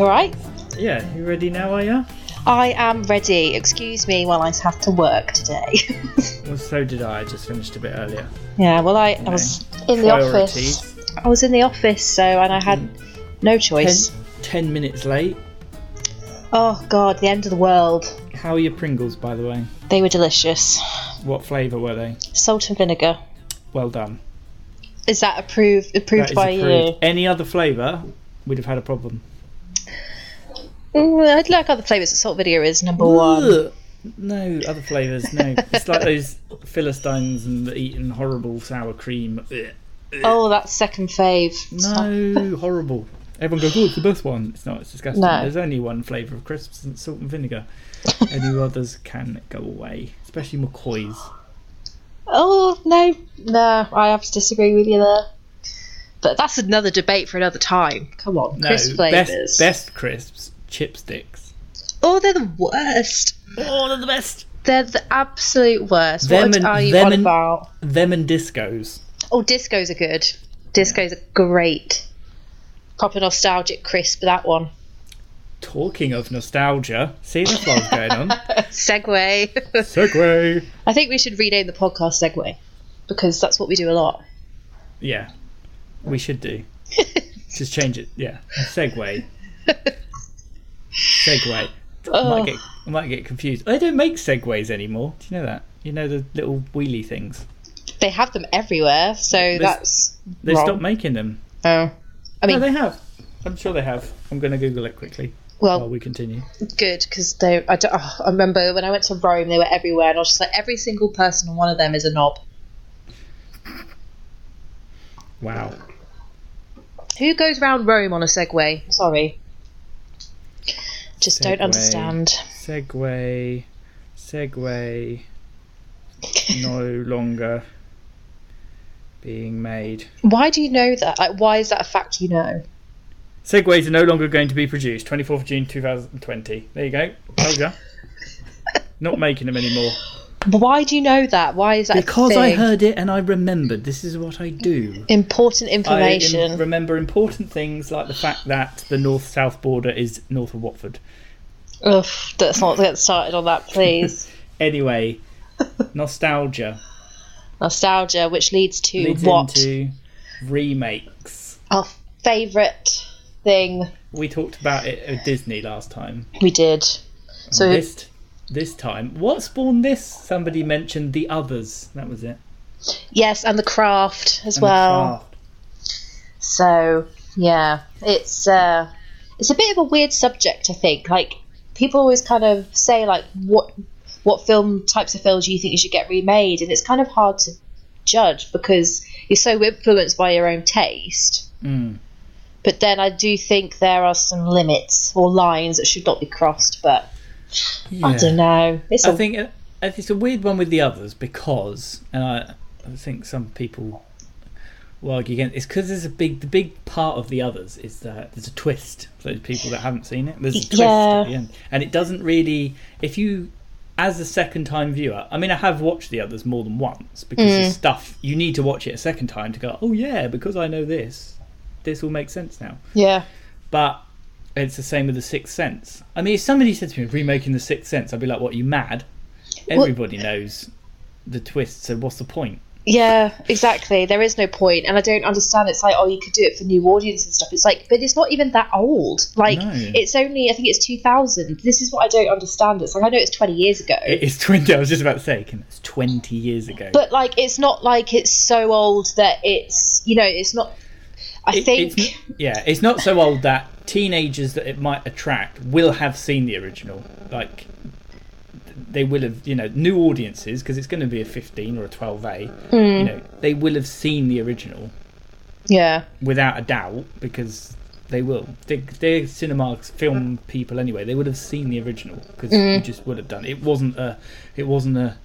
You alright? Yeah, you ready now, are you? I am ready. Excuse me while I have to work today. Well, so did I. I just finished a bit earlier. yeah, well, I, I was in the office. I was in the office, so, and I had no choice. ten minutes late. Oh, God, the end of the world. How are your Pringles, by the way? They were delicious. What flavour were they? Salt and vinegar. Well done. Is that approved approved That is by approved. Any other flavour, we'd have had a problem. I'd like other flavours. Salt video is number one. No, other flavours, no. it's like those Philistines and eating horrible sour cream. Oh, that's second fave. No, horrible. Everyone goes, oh, it's the best one. It's not, it's disgusting. No. There's only one flavour of crisps and salt and vinegar. Any others can go away, especially McCoy's. Oh no, no, I have to disagree with you there. But that's another debate for another time. Come on, No, crisp flavours. best, best crisps, chipsticks. Oh, they're the worst. Oh, they're the best. They're the absolute worst. Them what and- are you them on and- about? Them and discos. Oh, discos are good. Discos are great. Proper nostalgic crisp, that one. Talking of nostalgia, see what was going on. Segway. Segway. I think we should rename the podcast Segway because that's what we do a lot. Yeah, we should do. Just change it. Yeah, Segway. Segway. I Oh. might get, I might get confused. They don't make segways anymore. Do you know that? You know the little wheelie things. They have them everywhere, so that's They wrong. stopped making them. Oh. I No, mean, they have. I'm sure they have. I'm going to Google it quickly well, while we continue. good because they. I, don't, oh, I remember when I went to Rome, they were everywhere, and I was just like, every single person on one of them is a knob. Wow. Who goes round Rome on a Segway? Sorry, just don't understand. Segway. Segway. no longer being made. Why do you know that? Like, why is that a fact you know? Segways are no longer going to be produced. 24th of June 2020. There you go. Told ya. Not making them anymore. Why do you know that? Why is that? Because I heard it and I remembered. This is what I do. important information. I remember important things like the fact that the north-south border is north of Watford. Ugh, let's not get started on that, please. Anyway, nostalgia Nostalgia, which leads to leads what? into remakes. Our favourite thing We talked about it at Disney last time. we did. So this this time, what spawned this? Somebody mentioned the others. That was it. yes, and the craft as And the well. craft. So yeah, it's uh, it's a bit of a weird subject. I think like people always kind of say like what what film types of films do you think you should get remade, and it's kind of hard to judge because you're so influenced by your own taste. Mm. But then I do think there are some limits or lines that should not be crossed. But I don't know. It's I a think it- it's a weird one with the others because, and I, I think some people will argue against. It's because there's a big, the big part of the others is that there's a twist for those people that haven't seen it. There's a twist Yeah. at the end, and it doesn't really. If you, as a second-time viewer, I mean, I have watched the others more than once because Mm. there's stuff you need to watch it a second time to go. Oh yeah, because I know this, this will make sense now. yeah. But it's the same with the Sixth Sense. I mean, if somebody said to me, "Remaking the Sixth Sense," I'd be like, "What? Are you mad?" Well- Everybody knows the twist, so what's the point? Yeah, exactly. There is no point, and I don't understand. It's like, oh, you could do it for new audience and stuff. It's like, but it's not even that old. Like, No. it's only, I think it's 2000. This is what I don't understand. It's like, I know it's 20 years ago, It is twenty. I was just about to say, it's twenty years ago. but like, it's not like it's so old that it's, you know, it's not. I It- think. it's, yeah, it's not so old that teenagers that it might attract will have seen the original. Like they will have, you know, new audiences because it's going to be a fifteen or a twelve A. Hmm. You know, they will have seen the original. yeah. without a doubt because they will. They, they're cinema film people anyway. They would have seen the original because Mm. you just would have done. It wasn't a, it wasn't a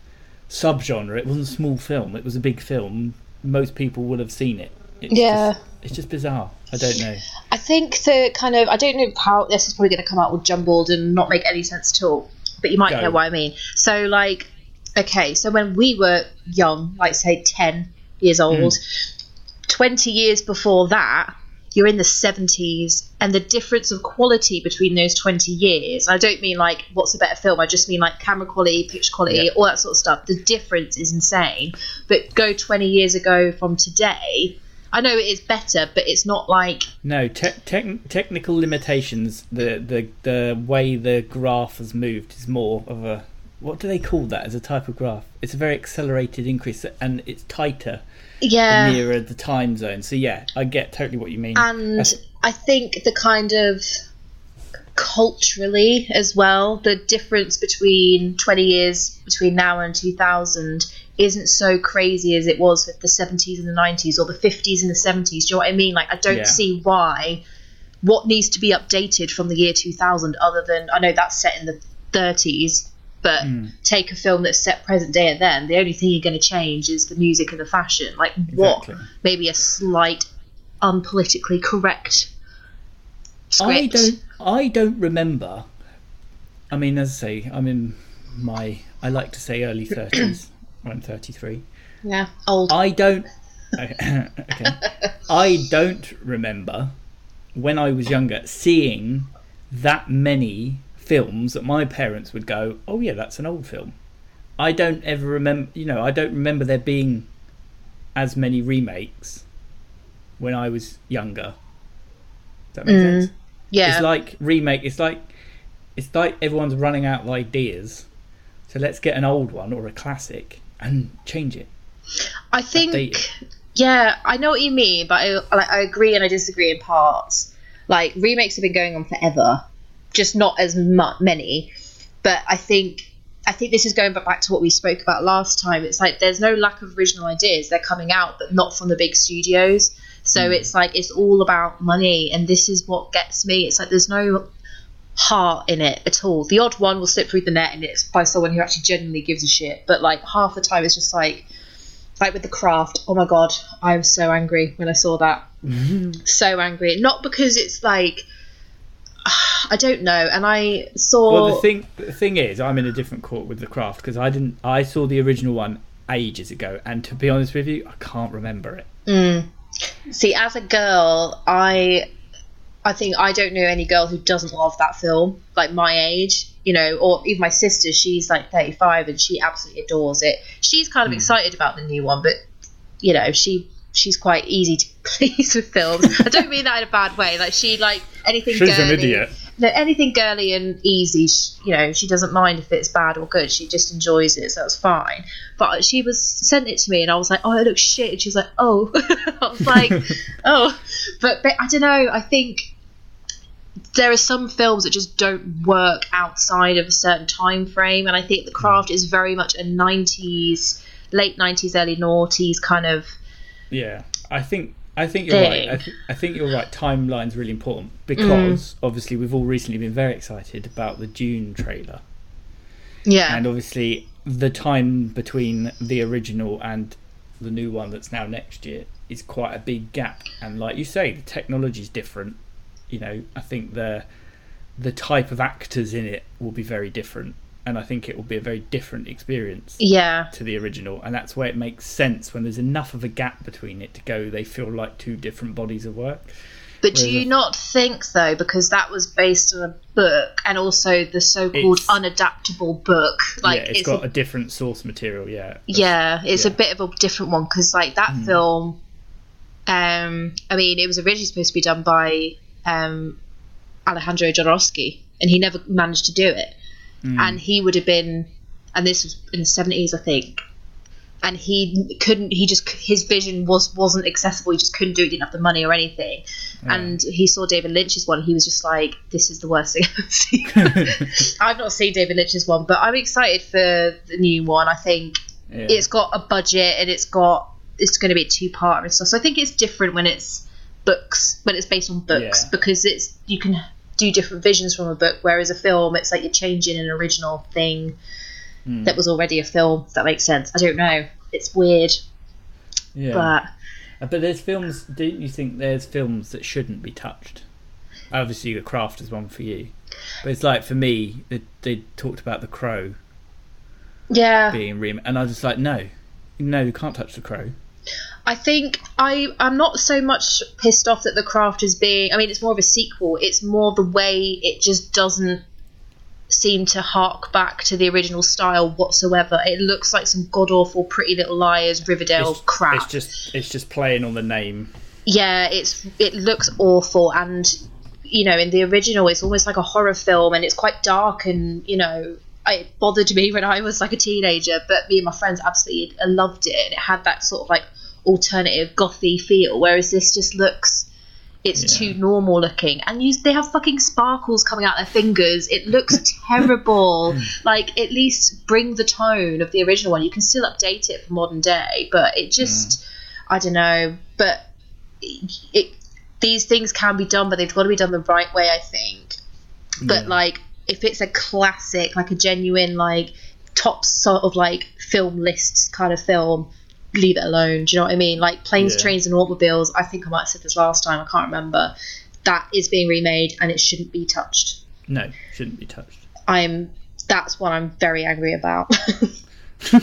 subgenre. It wasn't a small film. It was a big film. Most people would have seen it. It's Yeah. just, it's just bizarre. I don't know. I think the kind of I don't know how this is probably going to come out all jumbled and not make any sense at all, but you might Go. know what I mean. So like, okay, so when we were young, like say ten years hmm. old, twenty years before that, you're in the 70s and the difference of quality between those 20 years i don't mean like what's a better film i just mean like camera quality picture quality Yeah. all that sort of stuff the difference is insane but go 20 years ago from today i know it is better but it's not like No, te- tec- technical limitations. The, the the way the graph has moved is more of a what do they call that as a type of graph? It's a very accelerated increase and it's tighter yeah nearer the time zone. So yeah, I get totally what you mean. and That's- I think the kind of culturally as well, the difference between 20 years between now and 2000 isn't so crazy as it was with the 70s and the 90s or the 50s and the 70s. Do you know what I mean? Like, I don't Yeah. see why what needs to be updated from the year 2000 other than I know that's set in the 30s. But Mm. take a film that's set present day and then, the only thing you're going to change is the music and the fashion. Like, what? Maybe a slight unpolitically correct script. I don't. I don't remember. I mean, as I say, I'm in my. I like to say early thirties. I'm 33. Yeah, old. I don't. okay. I don't remember when I was younger seeing that many films that my parents would go, "Oh yeah, that's an old film." I don't ever remember. You know, I don't remember there being as many remakes when I was younger. Does that make mm, sense? yeah, It's like remake. It's like it's like everyone's running out of ideas. So let's get an old one or a classic and change it. I think. Yeah, I know what you mean, but I, like, I agree and I disagree in parts. Like remakes have been going on forever, just not as mu- many. But I think I think this is going back to what we spoke about last time. It's like there's no lack of original ideas; they're coming out, but not from the big studios. So hmm. it's like it's all about money, and this is what gets me. It's like there's no heart in it at all. The odd one will slip through the net, and it's by someone who actually genuinely gives a shit. But like half the time, it's just like like with the craft. Oh my god, I was so angry when I saw that. so angry. Not because it's like I don't know, and I saw. Well, the thing the thing is, I'm in a different court with the craft because I didn't. I saw the original one ages ago, and to be honest with you, I can't remember it. Mm. See, as a girl, I I think I don't know any girl who doesn't love that film, like my age, you know, or even my sister. She's like 35 and she absolutely adores it. She's kind of hmm. excited about the new one, but you know, she she's quite easy to please with films. I don't mean that in a bad way. Like she like anything. She's an girly- idiot. No, anything girly and easy, sh you know, she doesn't mind if it's bad or good. She just enjoys it, so that's fine. But she was sent it to me, and I was like, "Oh, it looks shit." And she was like, "Oh," I was like, "Oh," but, but I don't know. I think there are some films that just don't work outside of a certain time frame, and I think The hmm. Craft is very much a '90s, late '90s, early noughties kind of. Yeah, I think I think you're right. I, th- I think you're right. Timeline's really important because mm. obviously we've all recently been very excited about the Dune trailer, Yeah, and obviously the time between the original and the new one that's now next year is quite a big gap. And like you say, the technology's different. You know, I think the the type of actors in it will be very different, and I think it will be a very different experience yeah. to the original, and that's where it makes sense when there's enough of a gap between it to go. They feel like two different bodies of work. But do you a- not think though, because that was based on a book and also the so-called It's- unadaptable book, like yeah, it's it's got a, a different source material. Yeah, That's- yeah, it's a yeah. Hmm. bit of a different one because like that film, um, I mean, it was originally supposed to be done by um, Alejandro Jodorowsky, and he never managed to do it, Mm. and he would have been, and this was in the seventies, I think. And he couldn't. He just his vision was wasn't accessible. He just couldn't do it. He Didn't have the money or anything. And he saw David Lynch's one. He was just like, "This is the worst thing I've seen." I've not seen David Lynch's one, but I'm excited for the new one. I think Yeah. it's got a budget and it's got it's going to be a two part and stuff. So I think it's different when it's books, when it's based on books, Yeah. because it's you can do different visions from a book. Whereas a film, it's like you're changing an original thing Hmm. that was already a film. If that makes sense. I don't know. It's weird, yeah. but Uh, But there's films. Don't you think there's films that shouldn't be touched? Obviously, The Craft is one for you, but it's like for me, they, they talked about The Crow yeah, being remade, and I was just like, no, no, you can't touch The Crow. I think I I'm not so much pissed off that the craft is being. I mean, it's more of a sequel. It's more the way it just doesn't seem to hark back to the original style whatsoever. It looks like some god awful Pretty Little Liars Riverdale it's, crap. It's just it's just playing on the name. yeah, it's it looks awful, and you know, in the original, it's almost like a horror film, and it's quite dark, and you know, it bothered me when I was like a teenager, but me and my friends absolutely loved it. And it had that sort of like alternative gothy feel, whereas this just looks. It's Yeah. too normal looking, and you, they have fucking sparkles coming out their fingers. It looks terrible. Mm. like, at least bring the tone of the original one. You can still update it for modern day, but it just, mm. I don't know. But it, these things can be done, but they've got to be done the right way, I think. But Yeah. like, if it's a classic, like a genuine, like top sort of like film lists kind of film, leave it alone. Do you know what I mean? Like planes, Yeah. trains, and automobiles. I think I might have said this last time. I can't remember. That is being remade, and it shouldn't be touched. No, shouldn't be touched. I'm. That's what I'm very angry about. Well,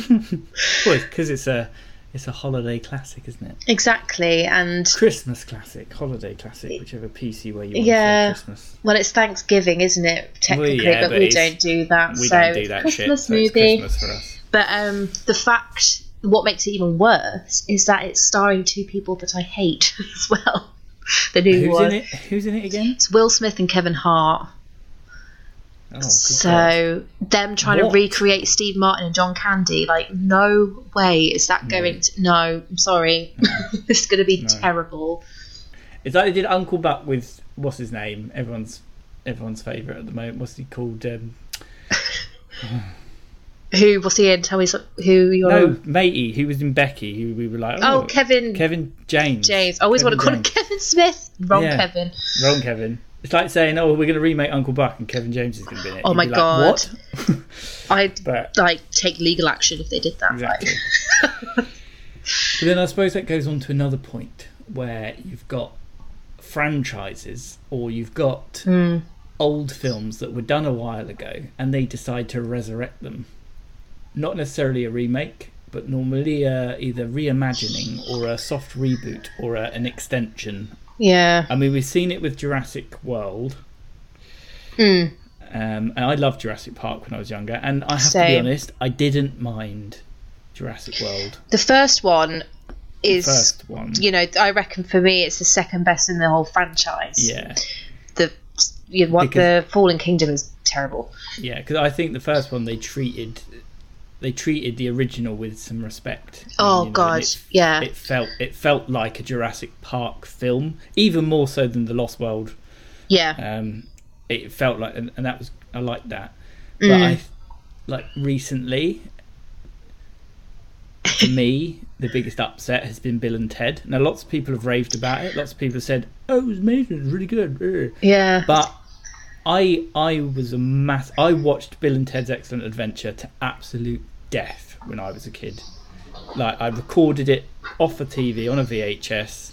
because it's a it's a holiday classic, isn't it? exactly, and Christmas classic, holiday classic, whichever PC way you want Yeah. to say Christmas. well, it's Thanksgiving, isn't it? Technically, yeah, but, but we don't do that. We so don't do that Christmas shit. So movie. it's Christmas for us. But um, the fact, what makes it even worse, is that it's starring two people that I hate as well. The new Who's one. in it? Who's in it again? It's Will Smith and Kevin Hart. Oh, good God. so them trying What? to recreate Steve Martin and John Candy, like no way is that going to. No, I'm sorry, this is going to be No. terrible. It's like they did Uncle Buck with what's his name? Everyone's everyone's favourite at the moment. What's he called? Um, Who? was he in? Tell me who you're. no, matey. Who was in Becky? Who we were like, Oh, oh, Kevin. Kevin James. James. I always want to call Kevin him Kevin Smith. Wrong Yeah. Kevin. Wrong Kevin. It's like saying, oh, we're going to remake Uncle Buck and Kevin James is going to be in it. Oh You'd my like, God. What? I'd but like take legal action if they did that. Exactly. Like, but then I suppose that goes on to another point where you've got franchises or you've got Hmm. old films that were done a while ago and they decide to resurrect them. Not necessarily a remake, but normally uh, either reimagining or a soft reboot or a, an extension. yeah. I mean, we've seen it with Jurassic World. Mm. Um, and I loved Jurassic Park when I was younger, and I have to be honest, I didn't mind Jurassic World The first one is, first one. you know, I reckon for me it's the second best in the whole franchise. Yeah, The you know, what Because- the Fallen Kingdom is terrible. yeah, because I think the first one they treated they treated the original with some respect. Oh, you and God, it- yeah. It felt it felt like a Jurassic Park film, even more so than the Lost World. Yeah. Um, it felt like, and, and that was I liked that. But Mm. I like recently. For me, the biggest upset has been Bill and Ted. Now, lots of people have raved about it. Lots of people have said, "Oh, it was amazing, it was really good." Yeah. But I I was a mass. I watched Bill and Ted's Excellent Adventure to absolute death when I was a kid. Like I recorded it off a TV on a VHS,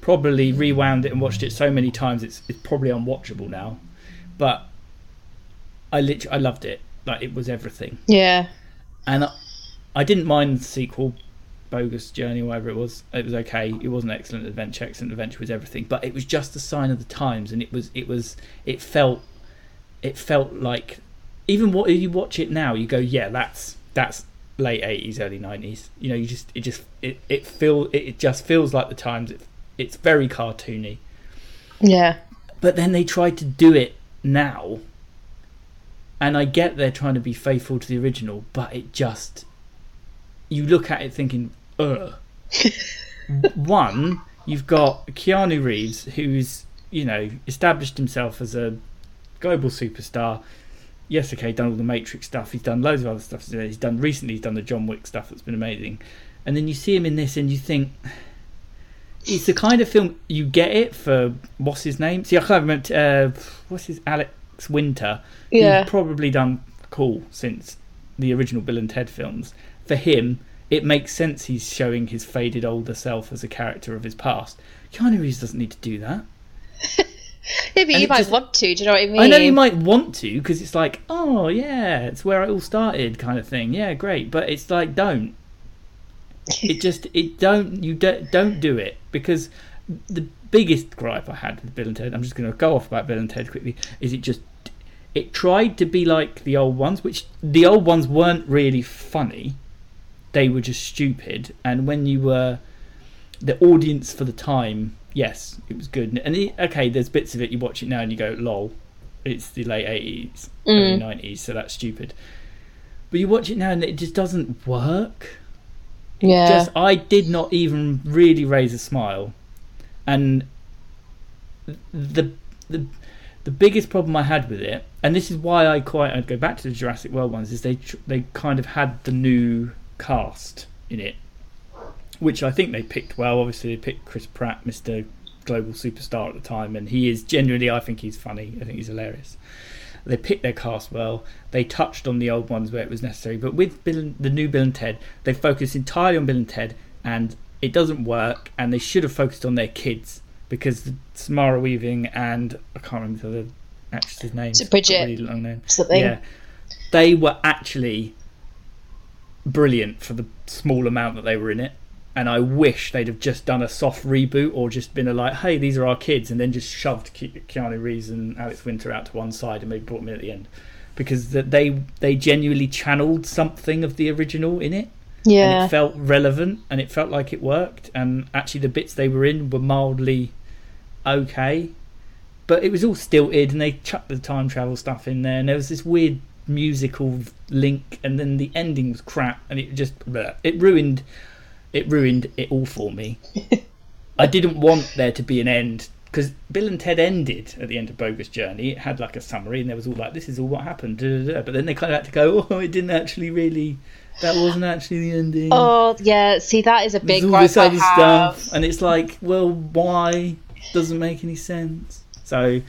probably rewound it and watched it so many times it's it's probably unwatchable now. But I literally I loved it. Like it was everything, yeah. and I, I didn't mind the sequel. Bogus Journey, whatever it was, it was okay. It was an excellent adventure. Excellent adventure was everything, but it was just a sign of the times, and it was, it was, it felt, it felt like, even what you watch it now, you go, yeah, that's that's late eighties, early nineties. You know, you just, it just, it, it feel, it, just feels like the times. It, it's very cartoony, Yeah. but then they tried to do it now, and I get they're trying to be faithful to the original, but it just, you look at it thinking, ugh. One, you've got Keanu Reeves, who's you know established himself as a global superstar. Yes, okay, done all the Matrix stuff. He's done loads of other stuff. He's done recently. He's done the John Wick stuff that's been amazing. And then you see him in this, and you think it's the kind of film you get it for what's his name? See, I can't remember. Uh, what's his Alex Winter? Yeah. who's probably done cool since the original Bill and Ted films. For him, it makes sense. He's showing his faded older self as a character of his past. Keanu Reeves doesn't need to do that. Maybe And you might just- want to. Do you know what I mean? I know you might want to because it's like, oh yeah, it's where it all started, kind of thing. Yeah, great, but it's like, don't. It just it don't you don't don't do it because the biggest gripe I had with Bill and Ted. I'm just going to go off about Bill and Ted quickly. Is it just it tried to be like the old ones, which the old ones weren't really funny. They were just stupid, and when you were the audience for the time, yes, it was good. And it, okay, there's bits of it you watch it now and you go, "Lol," it's the late eighties, mm. early nineties, so that's stupid. But you watch it now and it just doesn't work. It Yeah. Just I did not even really raise a smile, and the the the biggest problem I had with it, and this is why I quite I'd go back to the Jurassic World ones, is they they kind of had the new cast in it, which I think they picked well. Obviously, they picked Chris Pratt, Mister Global Superstar at the time, and he is genuinely. I think he's funny. I think he's hilarious. They picked their cast well. They touched on the old ones where it was necessary, but with Bill the new Bill and Ted, they focused entirely on Bill and Ted, and it doesn't work. And they should have focused on their kids because the Samara Weaving and I can't remember the actress's name. It's it Bridget? Really long name. Something. Yeah, they were actually brilliant for the small amount that they were in it. And I wish they'd have just done a soft reboot or just been a like, hey, these are our kids, and then just shoved Ke- Keanu Reeves and Alex Winter out to one side and maybe brought them in at the end, because that they they genuinely channeled something of the original in it, and Yeah. it felt relevant and it felt like it worked. And actually, the bits they were in were mildly okay, but it was all stilted, and they chucked the time travel stuff in there, and there was this weird musical link, and then the ending was crap, and it just bleh. it ruined it ruined it all for me. I didn't want there to be an end because Bill and Ted ended at the end of Bogus Journey. It had like a summary, and there was all like, "This is all what happened." da, da, da. But then they kind of had to go, "Oh, it didn't actually really. That wasn't actually the ending." Oh yeah. See, that is a big all this other stuff, and it's like, well, why? Doesn't make any sense. So,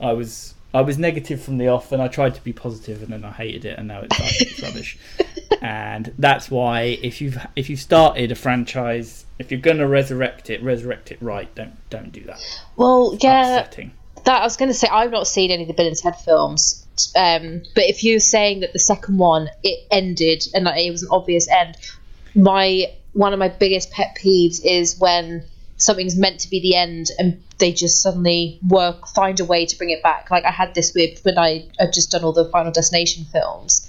I was I was negative from the off, and I tried to be positive, and then I hated it, and now it's like it's rubbish. And that's why if you've if you've started a franchise, if you're gonna resurrect it, resurrect it right. Don't don't do that. Well, yeah. Upsetting. that I was going to say I've not seen any of the Bill and Ted films, um, but if you're saying that the second one it ended and that it was an obvious end, my one of my biggest pet peeves is when something's meant to be the end and they just suddenly work find a way to bring it back. Like I had this with when I had just done all the Final Destination films.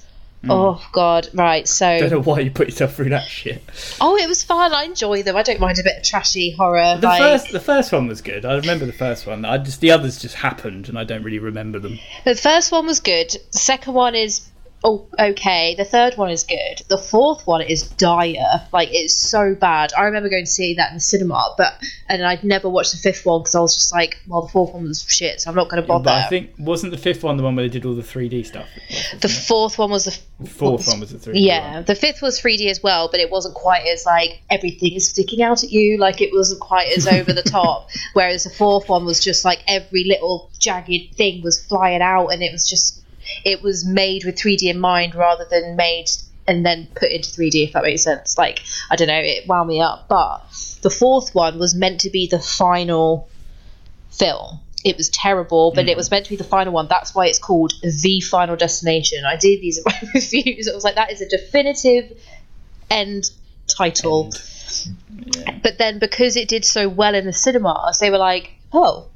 Mm. Oh God! Right, so Don't know why you put yourself through that shit. oh, it was fun. I enjoy them. I don't mind a bit of trashy horror. The like, first the first one was good. I remember the first one. I just the others just happened, and I don't really remember them. The first one was good. The second one is oh okay. The third one is good. The fourth one is dire. Like it's so bad. I remember going to see that in the cinema, but and I'd never watched the fifth one because I was just like, well, the fourth one was shit, so I'm not going to bother. But I think wasn't the fifth one the one where they did all the 3D stuff. the fourth one was the The fourth one was the 3D. yeah. one. The fifth was 3D as well, but it wasn't quite as like everything is sticking out at you. Like it wasn't quite as over the top. Whereas the fourth one was just like every little jagged thing was flying out, and it was just it was made with 3D in mind rather than made and then put into 3D. If that makes sense. Like I don't know, it wound me up. But the fourth one was meant to be the final film. It was terrible, but it hmm. was meant to be the final one. That's why it's called The Final Destination. I did these in my reviews. I was like, that is a definitive end title. Yeah. But then because it did so well in the cinemas, they were like, oh,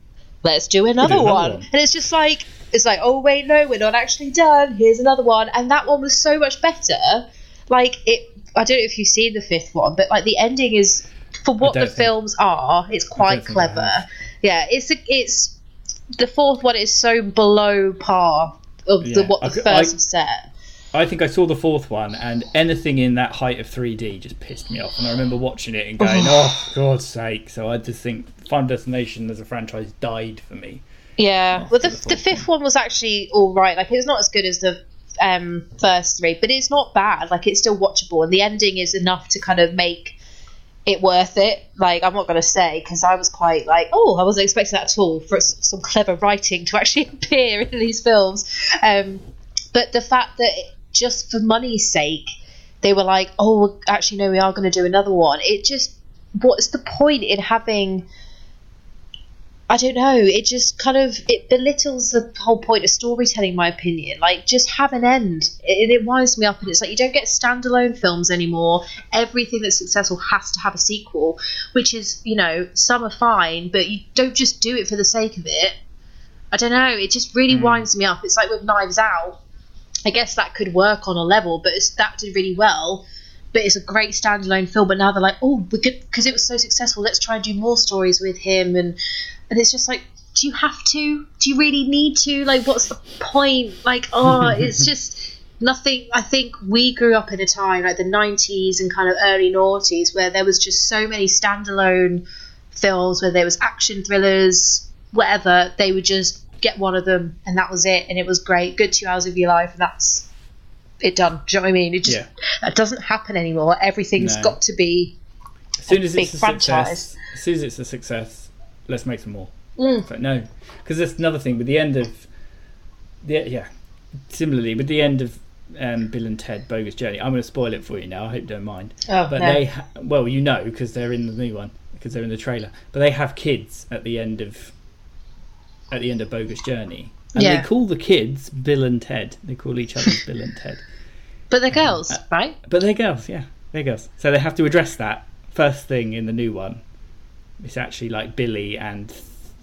let's do another, another one. one. And it's just like, it's like, oh, wait, no, we're not actually done. Here's another one. And that one was so much better. Like, it, I don't know if you've seen the fifth one, but like the ending is, for what the think- films are, it's quite clever. Yeah, it's a, it's the fourth one is so below par of the what the could- first I- set. I think I saw the fourth one, and anything in that height of 3D just pissed me off. And I remember watching it and going, "Oh, oh God's sake!" So I just think Final Destination as a franchise died for me. Yeah, well, the, the fifth one was actually all right. Like, it's not as good as the um, first three, but it's not bad. Like, it's still watchable, and the ending is enough to kind of make it worth it. Like, I'm not going to say because I was quite like, oh, I wasn't expecting that at all for some clever writing to actually appear in these films. Um, but the fact that it, just for money's sake, they were like, oh, actually, no, we are going to do another one. It just, what's the point in having I don't know. It just kind of it belittles the whole point of storytelling, my opinion. Like, just have an end. It, it winds me up, and it's like you don't get standalone films anymore. Everything that's successful has to have a sequel, which is, you know, some are fine, but you don't just do it for the sake of it. I don't know. It just really hmm. winds me up. It's like with Knives Out. I guess that could work on a level, but it's, that did really well. But it's a great standalone film. But now they're like, oh, because it was so successful. Let's try and do more stories with him, and and it's just like, do you have to? Do you really need to? Like, what's the point? Like, oh, it's just nothing. I think we grew up in a time like the '90s and kind of early noughties where there was just so many standalone films where there was action thrillers, whatever. They would just get one of them, and that was it, and it was great. Good two hours of your life, and that's it done. Do you know what I mean? It just Yeah. that doesn't happen anymore. Everything's No. got to be As soon as big it's a franchise. success, as soon as it's a success, let's make some more. Mm. But no, because that's another thing with the end of the yeah. Similarly, with the end of um, Bill and Ted Bogus Journey, I'm going to spoil it for you now. I hope you don't mind. oh But no. they, ha- well, you know, because they're in the new one, because they're in the trailer. But they have kids at the end of at the end of Bogus Journey, and Yeah. they call the kids Bill and Ted. They call each other Bill and Ted. but they're girls, uh, right? But they're girls, yeah, they're girls. So they have to address that first thing in the new one. It's actually like Billy and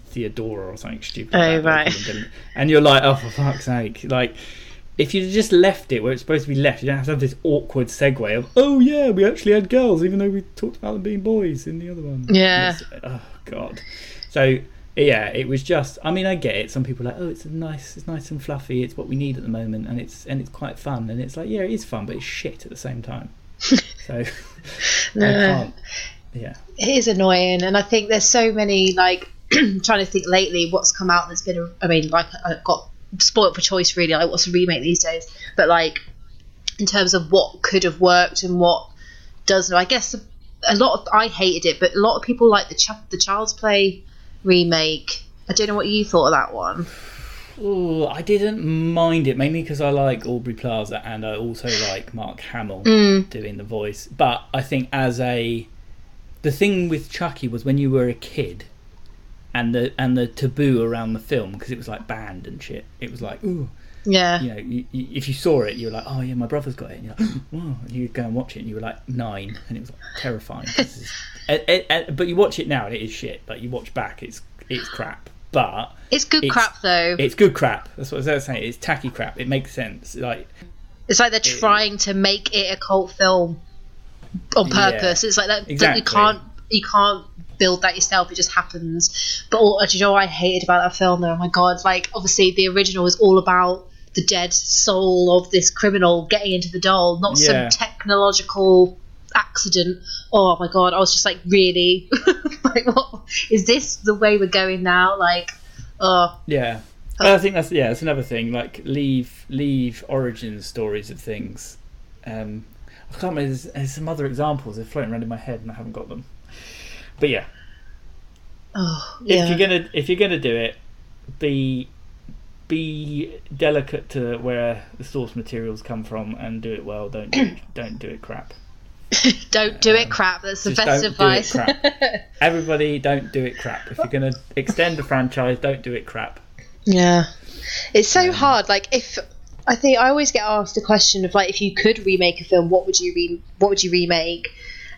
Theodora or something stupid. Oh, like right. them And you're like, oh, for fuck's sake! Like, if you'd just left it where it's supposed to be left, you don't have to have this awkward segue of, oh yeah, we actually had girls, even though we talked about them being boys in the other one. Yeah. Oh god. So yeah, it was just. I mean, I get it. Some people are like, oh, it's a nice, it's nice and fluffy. It's what we need at the moment, and it's and it's quite fun. And it's like, yeah, it is fun, but it's shit at the same time. so I No. can't. Yeah. it is annoying and i think there's so many like trying to think lately what's come out that's been. I mean like i got spoiled for choice really like what's a remake these days but like in terms of what could have worked and what doesn't i guess a lot of i hated it but a lot of people like the Ch- the child's play remake i don't know what you thought of that one Ooh, I didn't mind it mainly because I like Aubrey Plaza and I also like Mark Hamill Mm. doing the voice. But I think as a the thing with Chucky was when you were a kid and the and the taboo around the film because it was like banned and shit. It was like ooh, yeah you know, you, you, if you saw it, you were like, oh yeah, my brother's got it. And you're like, oh, You'd go and watch it, and you were like nine, and it was like, terrifying. and- and- and- but you watch it now, and it is shit. Like you watch back, it's it's crap. But it's good It's- crap though it's good crap. That's what I was saying. It's tacky crap. It makes sense. Like It's like they're trying to make it a cult film on Yeah, purpose. it's like that, that you can't you can't build that yourself. It just happens. But all, do you know what I hated about that film? Though, oh my god! Like obviously the original was all about the dead soul of this criminal getting into the doll, not Yeah. some technological accident. Oh my god! I was just like, really? like, what is this the way we're going now? Like, oh yeah. I think that's yeah. That's another thing. Like leave leave origin stories of things. Um, I can't remember. There's, there's some other examples. They're floating around in my head, and I haven't got them. But yeah, oh if you're gonna if you're gonna do it, be be delicate to where the source materials come from and do it well. Don't do, don't do it crap. Don't do it, crap. That's the Um, best advice. do. Everybody, don't do it crap. If you're gonna extend the franchise, don't do it crap. Yeah, it's so hard. Like if I think I always get asked a question of like if you could remake a film, what would you re- what would you remake?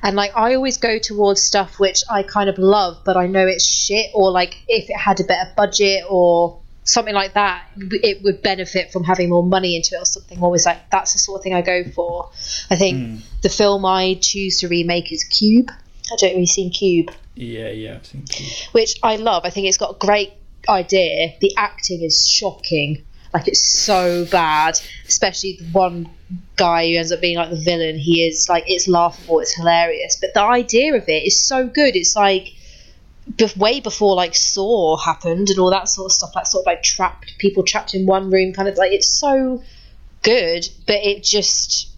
And like I always go towards stuff which I kind of love, but I know it's shit. Or like if it had a better budget or something like that, it would benefit from having more money into it or something. Always like that's the sort of thing I go for. I think hmm. the film I choose to remake is Cube. I don't you've seen Cube Yeah, yeah. I've seen Cube. which I love. I think it's got a great idea. The acting is shocking. Like it's so bad, especially the one guy who ends up being like the villain. He is like it's laughable, it's hilarious, but the idea of it is so good. It's like way before like Saw happened and all that sort of stuff. Like sort of like trapped people trapped in one room, kind of like it's so good, but it just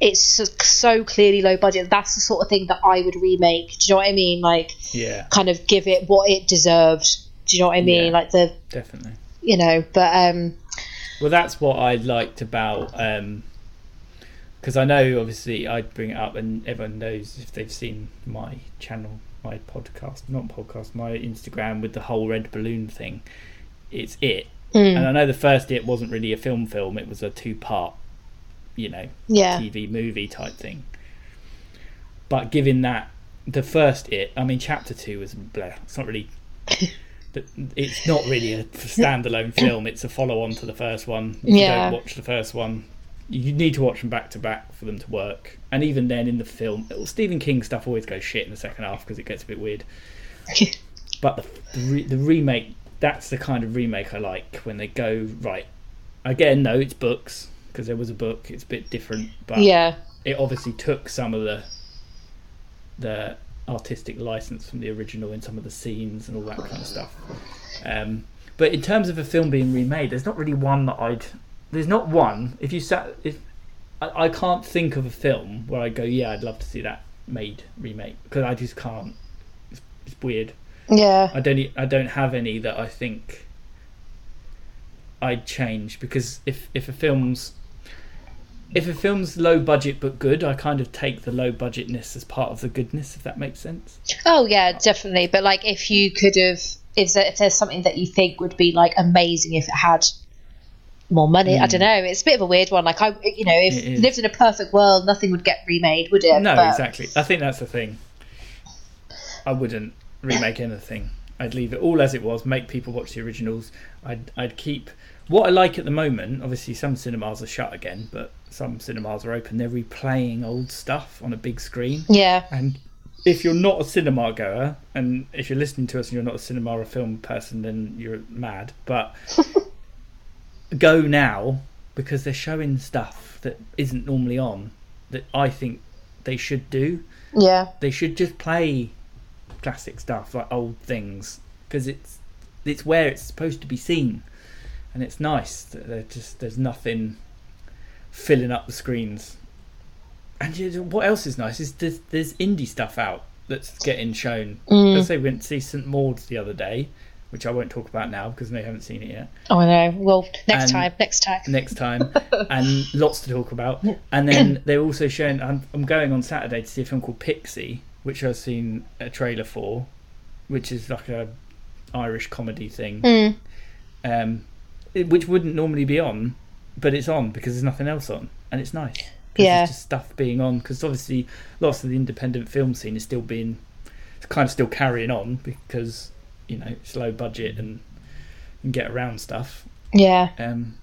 it's so, so clearly low budget. That's the sort of thing that I would remake. Do you know what I mean? Like Yeah, kind of give it what it deserved. Do you know what I mean? Yeah. Like the, definitely. You know, but um, Well, that's what I liked about because I know obviously I bring it up and everyone knows if they've seen my channel my podcast, not podcast, my Instagram with the whole red balloon thing. It's it, Mm. and I know the first it wasn't really a film film; it was a two part, you know, Yeah. TV movie type thing. But given that the first it, I mean, chapter two was blah. It's not really. It's not really a standalone film. It's a follow on to the first one. If Yeah. you don't watch the first one, you need to watch them back to back for them to work. And even then, in the film, Stephen King stuff always goes shit in the second half because it gets a bit weird. But the the, re- the remake, that's the kind of remake I like when they go right. Again, no, it's books because there was a book. It's a bit different, but Yeah. it obviously took some of the the artistic license from the original in some of the scenes and all that kind of stuff. Um, but in terms of a film being remade, there's not really one that I'd. There's not one. If you sat, if I, I can't think of a film where I go, yeah, I'd love to see that made remake because I just can't. It's, it's weird. Yeah. I don't. I don't have any that I think I'd change because if if a film's if a film's low budget but good, I kind of take the low budgetness as part of the goodness. If that makes sense. Oh yeah, definitely. But like, if you could have, if, there, if there's something that you think would be like amazing if it had more money, I don't hmm. know. It's a bit of a weird one. Like I, you know, if lived in a perfect world, nothing would get remade, would it? No, But- exactly. I think that's the thing. I wouldn't remake anything. I'd leave it all as it was. Make people watch the originals. I'd I'd keep what I like at the moment. Obviously, some cinemas are shut again, but some cinemas are open. They're replaying old stuff on a big screen. Yeah. And if you're not a cinema goer, and if you're listening to us and you're not a cinema or film person, then you're mad. But go now because they're showing stuff that isn't normally on that I think they should do. Yeah. They should just play classic stuff like old things because it's it's where it's supposed to be seen, and it's nice that they're just there's nothing filling up the screens. And you know, what else is nice is there's, there's indie stuff out that's getting shown. Mm. Let's say we went to see St Maud's the other day, which I won't talk about now because they haven't seen it yet. Oh, know. Well, next And- time. Next time. Next time, and lots to talk about. And then they're also showing. I'm, I'm going on Saturday to see a film called Pixie, which I've seen a trailer for, which is like a Irish comedy thing, Mm. um, which wouldn't normally be on, but it's on because there's nothing else on, and it's nice. Yeah. just stuff being on because obviously lots of the independent film scene is still being, it's kind of still carrying on because you know it's low budget and can get around stuff. Yeah. Um,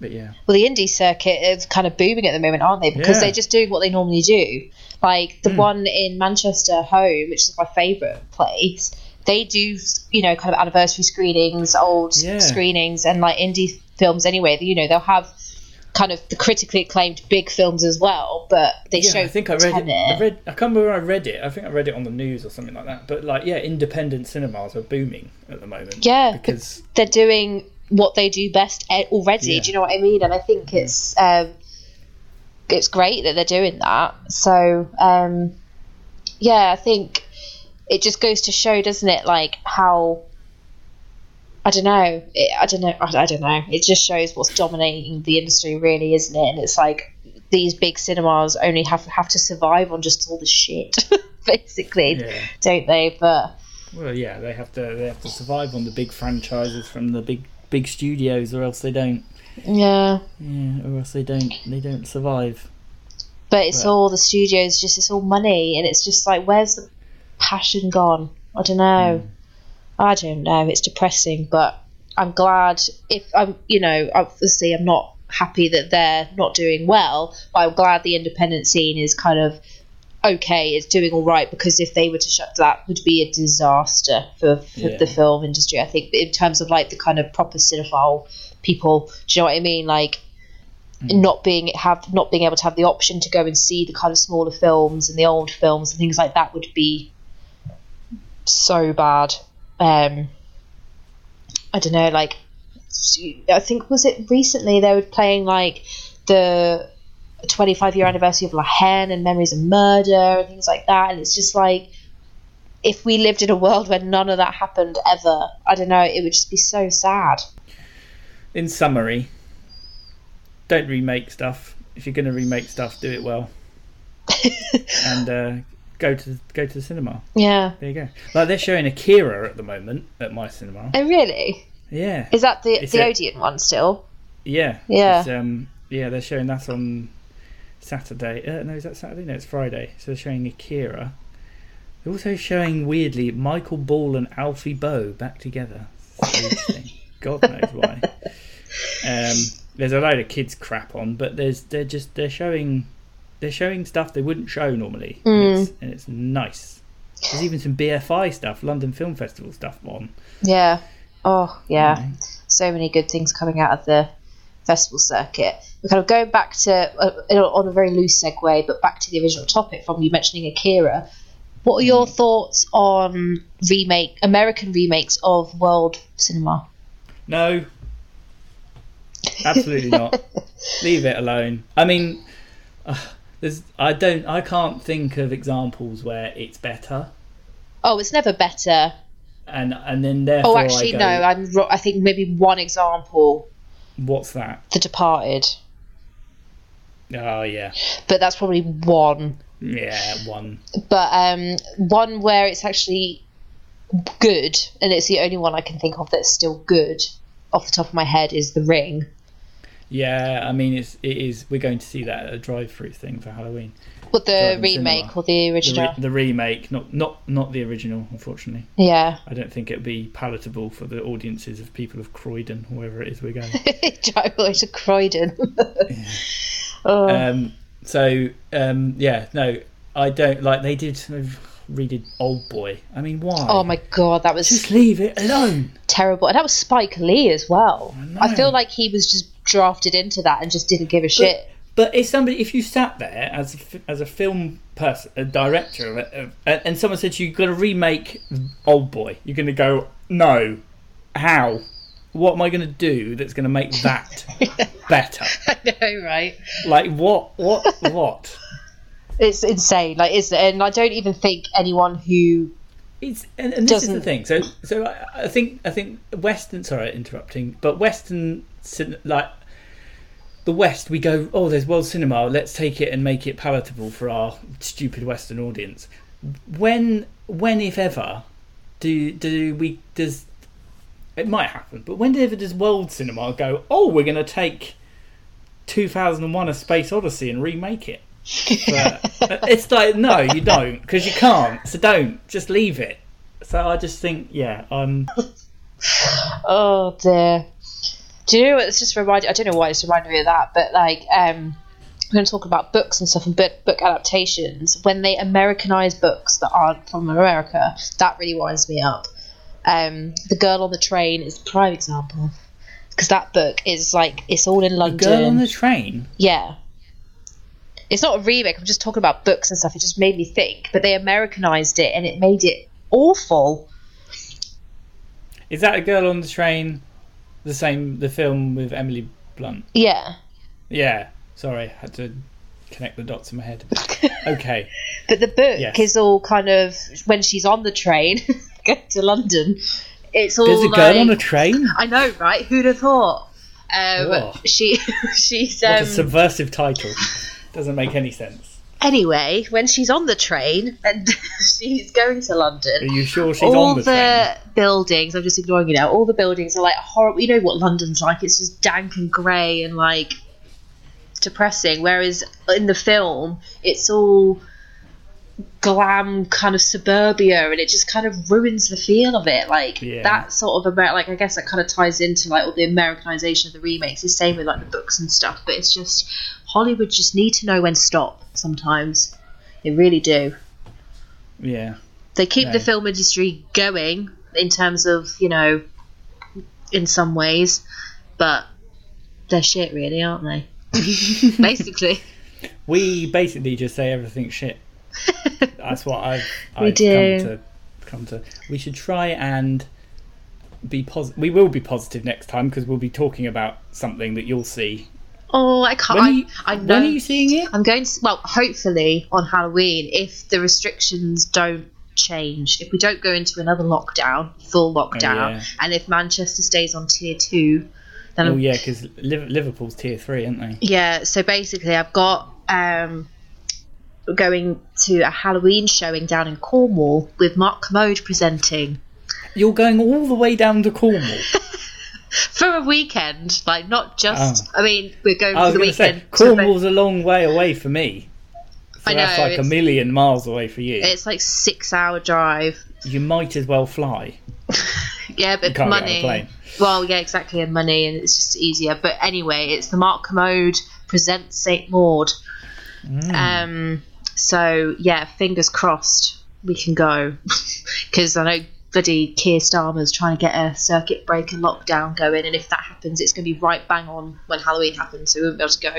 but yeah, Well, the indie circuit is kind of booming at the moment, aren't they? Because Yeah. they're just doing what they normally do. Like the Mm. one in Manchester, Home, which is my favourite place. They do, you know, kind of anniversary screenings, old Yeah. screenings, and like indie films. Anyway, you know, they'll have kind of the critically acclaimed big films as well. But they yeah, show. I think I read Tenet. it. I read. I can't remember where I read it. I think I read it on the news or something like that. But like, yeah, independent cinemas are booming at the moment. Yeah, because they're doing what they do best already. Yeah. Do you know what I mean? And I think it's um, it's great that they're doing that. So um, yeah, I think it just goes to show, doesn't it? Like how I don't know. It, I don't know. I, I don't know. It just shows what's dominating the industry, really, isn't it? And it's like these big cinemas only have have to survive on just all the shit, basically, yeah, don't they? But well, yeah, they have to they have to survive on the big franchises from the big big studios, or else they don't. yeah. Yeah, or else they don't they don't survive. but it's But- all the studios just it's all money and it's just like where's the passion gone i don't know. Hmm. I don't know. It's depressing but i'm glad if i'm you know obviously i'm not happy that they're not doing well but i'm glad the independent scene is kind of okay it's doing all right because if they were to shut that would be a disaster for, for Yeah. the film industry. I think in terms of like the kind of proper cinephile people do you know what i mean? Like hmm. not being have not being able to have the option to go and see the kind of smaller films and the old films and things like that would be so bad. Um, I don't know, like I think was it recently they were playing like the 25 year anniversary of La Haine and Memories of Murder and things like that, and it's just like if we lived in a world where none of that happened ever, I don't know, it would just be so sad. In summary, don't remake stuff. If you're going to remake stuff, do it well. and uh, go to go to the cinema. Yeah. There you go. Like they're showing Akira at the moment at my cinema. Oh, really? Yeah, Is that the It's the a- Odeon one still? yeah, Yeah. Um, yeah, they're showing that on Saturday. Uh, no, is that Saturday? No, it's Friday. So they're showing Akira. They're also showing weirdly Michael Ball and Alfie Boe back together. God knows why. Um, there's a load of kids crap on, but there's they're just they're showing they're showing stuff they wouldn't show normally, and, it's, and it's nice. There's even some BFI stuff, London Film Festival stuff on. Yeah. Oh, yeah. you know. So many good things coming out of the festival circuit. We're kind of going back to uh, on a very loose segue, but back to the original topic from you mentioning Akira. What are your thoughts on remake American remakes of world cinema? No. Absolutely not. Leave it alone. I mean, uh, there's I don't I can't think of examples where it's better, Oh, it's never better. and and then therefore Oh, actually, go, no. I'm. I think maybe one example, What's that? The Departed, Oh yeah, but that's probably one. yeah, one. But um, one where it's actually good, and it's the only one I can think of that's still good off the top of my head is The Ring. Yeah, I mean it's it is. We're going to see that a drive-through thing for Halloween. But the remake cinema. or the The, original? re- the remake, not not not the original, unfortunately. yeah. I don't think it'd be palatable for the audiences of people of Croydon, wherever it is we're going. Drive away to Croydon. oh. um, so um, yeah, no, I don't like. They did redid Old Boy. I mean, why? oh my god, that was Just leave it alone. terrible. And that was Spike Lee as well. know. I, feel like he was just drafted into that and just didn't give a shit. But if somebody, if you sat there as a, as a film person, a director, of- and and someone said to you, "You've got to remake Old Boy," you're going to go, "No, how? What am I going to do that's going to make that better? I know, right? Like what? What? What?" It's insane. Like, is and I don't even think anyone who It's and, and this is the thing. So so I, I think I think Western. Sorry, interrupting. But Western like the West, we go. Oh, there's world cinema. Let's take it and make it palatable for our stupid Western audience. When when if ever do do we does it might happen, but whenever does world cinema go? Oh, we're going to take 2001: A Space Odyssey and remake it. It's like no, you don't because you can't. So don't just leave it. So I just think yeah, um, Oh dear. Do you know what? It's just reminded. I don't know why it's reminded me of that, but like, um, we're going to talk about books and stuff and book, book adaptations. When they Americanize books that aren't from America, that really winds me up. Um, the Girl on the Train is a prime example because that book is like it's all in London. Girl on the Train. Yeah. It's not a remake. I'm just talking about books and stuff. It just made me think, but they Americanized it and it made it awful. Is that a Girl on the Train? The same, the film with Emily Blunt. Yeah. Yeah. Sorry, I had to connect the dots in my head. Okay. But the book Yes. is all kind of when she's on the train going to London. It's all There's a like, girl on a train. I know, right? Who'd have thought? Um, she she's What a um, subversive title. Doesn't make any sense. anyway when she's on the train and she's going to London, Are you sure she's all on the, the, train? buildings, I'm just ignoring you now. All the buildings are like horrible. You know what London's like? It's just dank and grey and like depressing. Whereas in the film, it's all glam kind of suburbia and it just kind of ruins the feel of it like Yeah. that sort of about like i guess that kind of ties into like all the americanization of the remakes the same with like the books and stuff but it's just hollywood just need to know when to stop sometimes they really do Yeah. they keep the film industry going in terms of you know in some ways but they're shit really aren't they basically We basically just say everything's shit. That's what I've, We I've do. come to come to. We should try and be positive. We will be positive next time because we'll be talking about something that you'll see. Oh i can't When are I, I, know. When are you seeing it? I'm going to, well, hopefully on Halloween, if the restrictions don't change, if we don't go into another lockdown, full lockdown, Oh, yeah. and if Manchester stays on tier two, then Oh I'm- yeah, because Liverpool's tier three, aren't they? yeah. So basically, I've got um, going to a Halloween showing down in Cornwall with Mark Kermode presenting You're going all the way down to Cornwall. for a weekend. Like, not just. Oh. I mean, we're going I for the say weekend. the- Cornwall's a long way away for me. So I that's know, like a million miles away for you. It's like six hour drive. You might as well fly. Yeah, but You can't get on a money. Well, yeah, exactly, and money, and it's just easier. But anyway, it's the Mark Kermode presents Saint Maud. Mm. Um, so yeah, fingers crossed we can go because I know bloody Keir Starmer's trying to get a circuit breaker lockdown going, and if that happens, it's going to be right bang on when Halloween happens, so we won't be able to go.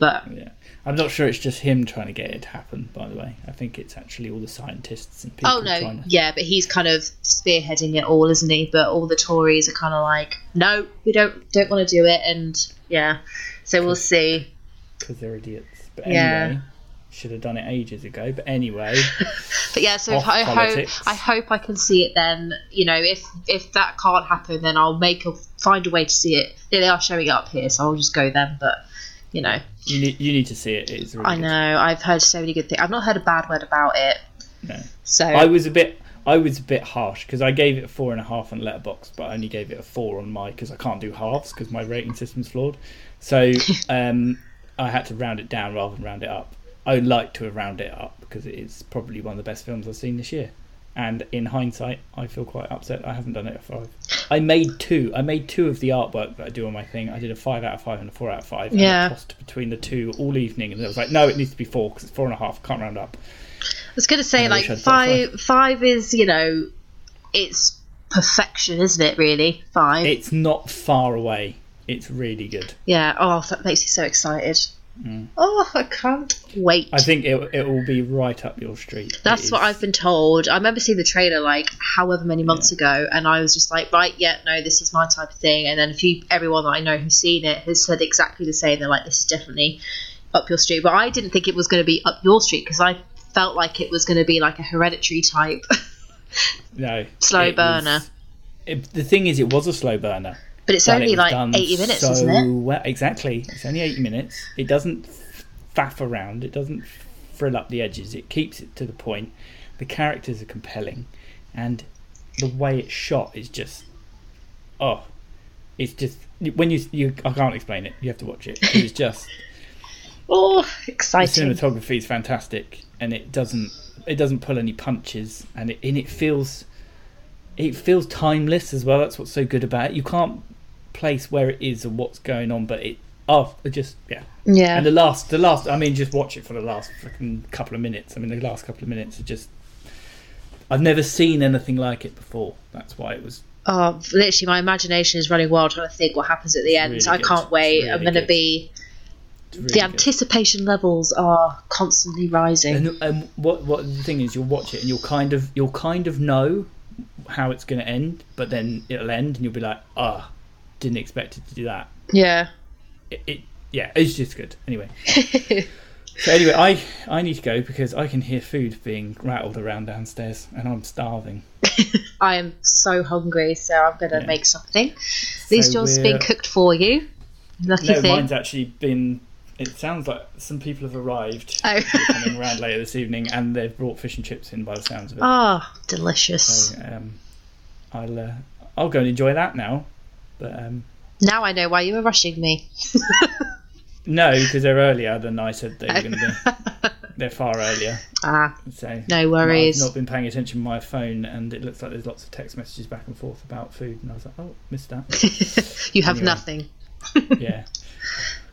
But Yeah. I'm not sure it's just him trying to get it to happen, by the way. I think it's actually all the scientists and people oh no, to. yeah, but he's kind of spearheading it all, isn't he? But all the Tories are kind of like, no, we don't don't want to do it, and yeah, so we'll see. Because they're idiots. But Yeah. Should have done it ages ago. But anyway, But yeah, so I hope. I hope I can see it then. You know, if if that can't happen, then I'll make a find a way to see it. They are showing up here, so I'll just go then. But you know, you need you need to see it. It's really I good. know I've heard so many good things. I've not heard a bad word about it. No. So I was a bit. I was a bit harsh because I gave it a four and a half on Letterboxd, but I only gave it a four on my because I can't do halves because my rating system's flawed. So um, I had to round it down rather than round it up. I would like to have rounded it up because it is probably one of the best films I've seen this year. And in hindsight, I feel quite upset I haven't done it at five. I made two. I made two of the artwork that I do on my thing. I did a five out of five and a four out of five. And Yeah. I tossed between the two all evening, and I was like, no, it needs to be four because it's four and a half. Can't round up. I was going to say like wish five. Five is you know, it's perfection, isn't it? Really, five. It's not far away. It's really good. yeah. Oh, that makes me so excited. Mm. Oh, I can't wait. I think it it will be right up your street. That's what I've been told. I remember seeing the trailer like however many months ago, and I was just like, right, yeah, no, this is my type of thing. And then a few, everyone that I know who's seen it has said exactly the same. They're like, this is definitely up your street. But I didn't think it was going to be up your street because I felt like it was going to be like a hereditary type. no slow it was- burner. it- the thing is, it was a slow burner. But it's but it only like 80 minutes, so isn't it? Well. Exactly. It's only eighty minutes. It doesn't faff around. It doesn't frill up the edges. It keeps it to the point. The characters are compelling, and the way it's shot is just oh, it's just when you you I can't explain it. You have to watch it. It's just. Oh, the exciting. cinematography is fantastic and it doesn't it doesn't pull any punches and it and it feels it feels timeless as well that's what's so good about it you can't place where it is and what's going on but it oh just yeah Yeah. and the last the last i mean just watch it for the last freaking couple of minutes i mean the last couple of minutes are just i've never seen anything like it before that's why it was Oh, literally, my imagination is running wild trying to think what happens at the end. really I good. can't wait. It's I'm going to be. really the good. anticipation levels are constantly rising. And, and what what the thing is, you'll watch it and you'll kind of you'll kind of know how it's going to end, but then it'll end and you'll be like, ah, didn't expect it to do that. yeah. It, it yeah, it's just good. Anyway, so anyway, I I need to go because I can hear food being rattled around downstairs and I'm starving. I am so hungry, so I'm going to Yeah. make something. At least So yours we're- being cooked for you. Lucky No, thing. mine's actually been. It sounds like some people have arrived. Oh. Coming around later this evening, and they've brought fish and chips in by the sounds of it. Ah, delicious. So, um, I'll uh, I'll go and enjoy that now. But um, Now I know why you were rushing me. no, because they're earlier than I said they were going to be. They're far earlier. ah, So no worries. I've not been paying attention to my phone, and it looks like there's lots of text messages back and forth about food, and I was like, oh, missed that. you have Anyway. nothing. Yeah.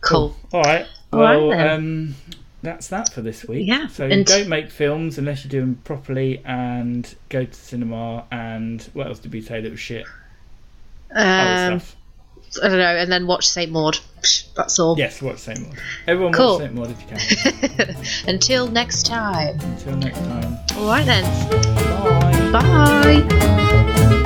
Cool. All right. All right Well, um, that's that for this week. Yeah, So and- don't make films unless you do them properly, and go to cinema. And what else did we say that was shit? Um, I don't know, and then watch St. Maud. That's all. Yes, watch St. Maud. Everyone cool. watch St. Maud if you can. Until next time. Until next time. All right then. Bye. Bye.